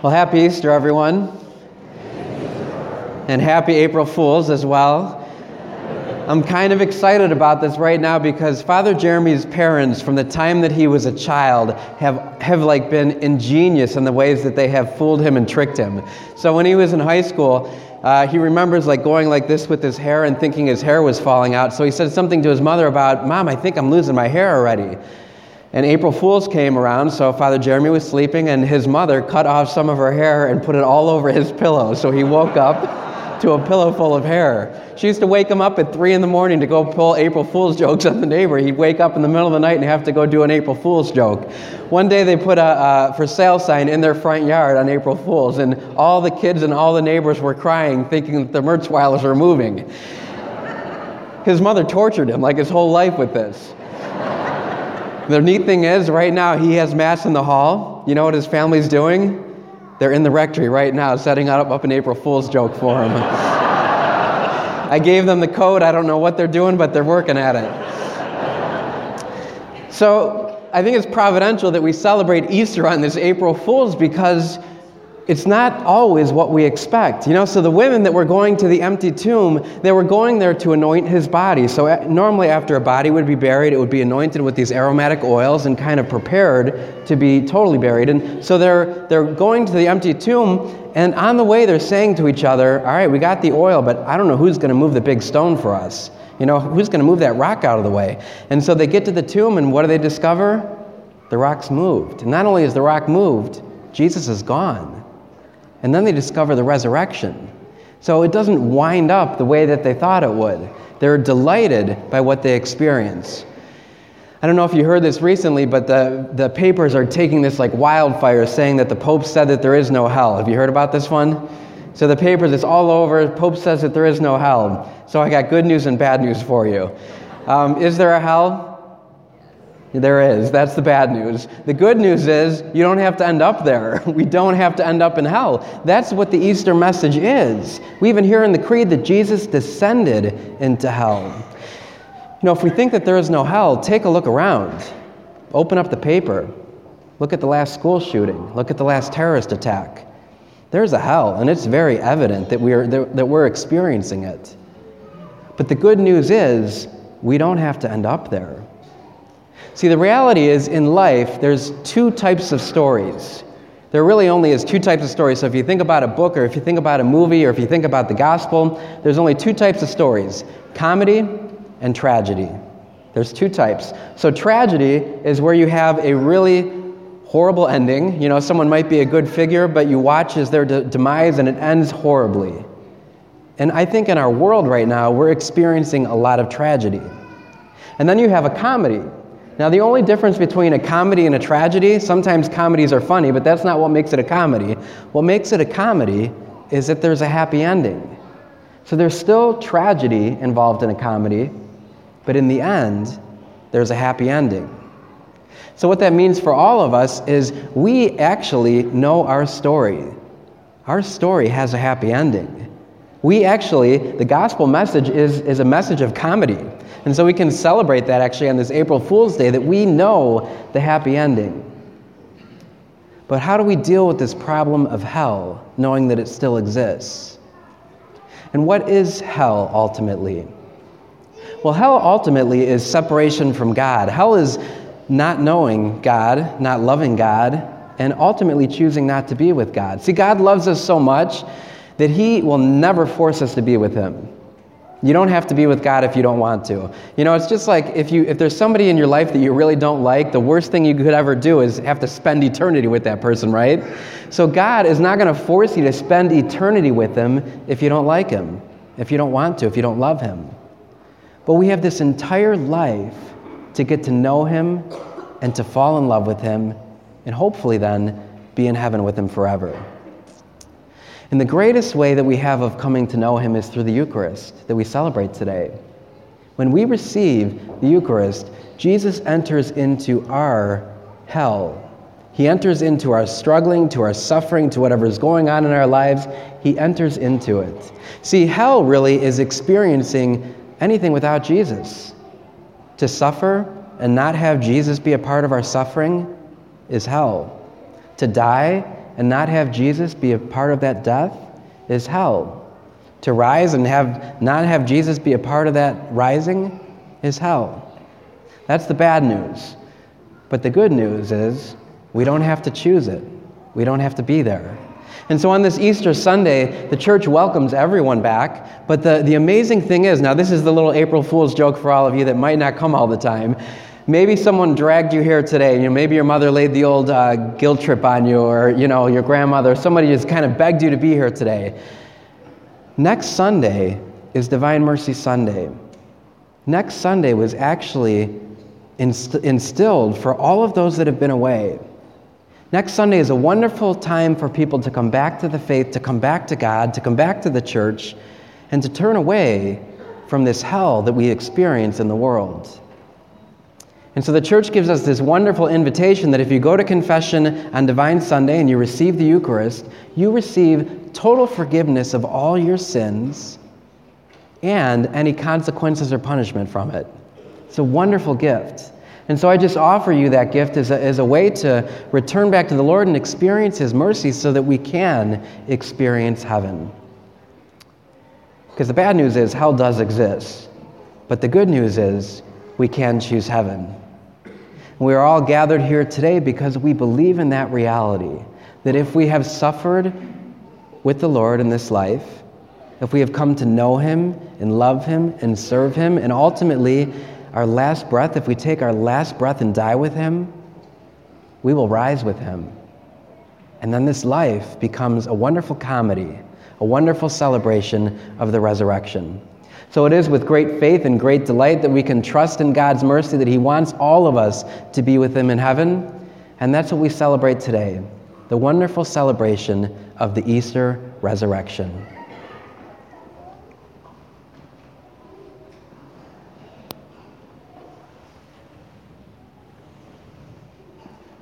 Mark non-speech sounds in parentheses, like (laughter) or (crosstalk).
Well, happy Easter, everyone. And happy April Fools as well. I'm kind of excited about this right now because Father Jeremy's parents, from the time that he was a child, have, have like been ingenious in the ways that they have fooled him and tricked him. So when he was in high school, uh, he remembers like going like this with his hair and thinking his hair was falling out. So he said something to his mother about, "Mom, I think I'm losing my hair already." And April Fools came around, so Father Jeremy was sleeping, and his mother cut off some of her hair and put it all over his pillow. So he woke up to a pillow full of hair. She used to wake him up at 3 in the morning to go pull April Fool's jokes on the neighbor. He'd wake up in the middle of the night and have to go do an April Fool's joke. One day they put a, for sale sign in their front yard on April Fool's, and all the kids and all the neighbors were crying, thinking that the Mertzweilers were moving. His mother tortured him like his whole life with this. The neat thing is, right now, he has Mass in the hall. You know what his family's doing? They're in the rectory right now, setting up, up an April Fool's joke for him. (laughs) I gave them the code. I don't know what they're doing, but they're working at it. So I think it's providential that we celebrate Easter on this April Fool's because it's not always what we expect. You know, so the women that were going to the empty tomb, they were going there to anoint his body. So eh, normally after a body would be buried, it would be anointed with these aromatic oils and kind of prepared to be totally buried. And so they're they're going to the empty tomb and on the way they're saying to each other, "All right, we got the oil, but I don't know who's going to move the big stone for us. You know, who's going to move that rock out of the way?" And so they get to the tomb and what do they discover? The rock's moved. And not only is the rock moved, Jesus is gone. And then they discover the resurrection. So it doesn't wind up the way that they thought it would. They're delighted by what they experience. I don't know if you heard this recently, but the, the papers are taking this like wildfire, saying that the Pope said that there is no hell. Have you heard about this one? So the papers, it's all over. Pope says that there is no hell. So I got good news and bad news for you. Um, is there a hell? There is. That's the bad news. The good news is you don't have to end up there. (laughs) We don't have to end up in hell. That's what the Easter message is. We even hear in the Creed that Jesus descended into hell. You know, if we think that there is no hell, take a look around. Open up the paper. Look at the last school shooting. Look at the last terrorist attack. There's a hell, and it's very evident that, we are, that we're experiencing it. But the good news is we don't have to end up there. See, the reality is in life, there's two types of stories. There really only is two types of stories. So if you think about a book, or if you think about a movie, or if you think about the gospel, there's only two types of stories comedy and tragedy. There's two types. So tragedy is where you have a really horrible ending. You know, someone might be a good figure, but you watch as their de- demise and it ends horribly. And I think in our world right now, we're experiencing a lot of tragedy. And then you have a comedy, now, the only difference between a comedy and a tragedy, sometimes comedies are funny, but that's not what makes it a comedy. What makes it a comedy is that there's a happy ending. So there's still tragedy involved in a comedy, but in the end, there's a happy ending. So, what that means for all of us is we actually know our story. Our story has a happy ending. We actually, the gospel message is, is a message of comedy. And so we can celebrate that actually on this April Fool's Day that we know the happy ending. But how do we deal with this problem of hell, knowing that it still exists? And what is hell ultimately? Well, hell ultimately is separation from God. Hell is not knowing God, not loving God, and ultimately choosing not to be with God. See, God loves us so much that He will never force us to be with Him. You don't have to be with God if you don't want to. You know, it's just like if you if there's somebody in your life that you really don't like, the worst thing you could ever do is have to spend eternity with that person, right? So God is not going to force you to spend eternity with him if you don't like him, if you don't want to, if you don't love him. But we have this entire life to get to know him and to fall in love with him and hopefully then be in heaven with him forever. And the greatest way that we have of coming to know Him is through the Eucharist that we celebrate today. When we receive the Eucharist, Jesus enters into our hell. He enters into our struggling, to our suffering, to whatever is going on in our lives. He enters into it. See, hell really is experiencing anything without Jesus. To suffer and not have Jesus be a part of our suffering is hell. To die and not have Jesus be a part of that death is hell. To rise and have, not have Jesus be a part of that rising is hell. That's the bad news. But the good news is we don't have to choose it, we don't have to be there. And so on this Easter Sunday, the church welcomes everyone back. But the, the amazing thing is now, this is the little April Fool's joke for all of you that might not come all the time. Maybe someone dragged you here today. You know, maybe your mother laid the old uh, guilt trip on you, or you know, your grandmother. Somebody just kind of begged you to be here today. Next Sunday is Divine Mercy Sunday. Next Sunday was actually inst- instilled for all of those that have been away. Next Sunday is a wonderful time for people to come back to the faith, to come back to God, to come back to the church, and to turn away from this hell that we experience in the world. And so the church gives us this wonderful invitation that if you go to confession on Divine Sunday and you receive the Eucharist, you receive total forgiveness of all your sins and any consequences or punishment from it. It's a wonderful gift. And so I just offer you that gift as a, as a way to return back to the Lord and experience His mercy so that we can experience heaven. Because the bad news is hell does exist, but the good news is we can choose heaven. We are all gathered here today because we believe in that reality that if we have suffered with the Lord in this life, if we have come to know Him and love Him and serve Him, and ultimately our last breath, if we take our last breath and die with Him, we will rise with Him. And then this life becomes a wonderful comedy, a wonderful celebration of the resurrection. So it is with great faith and great delight that we can trust in God's mercy that He wants all of us to be with Him in heaven. And that's what we celebrate today the wonderful celebration of the Easter resurrection.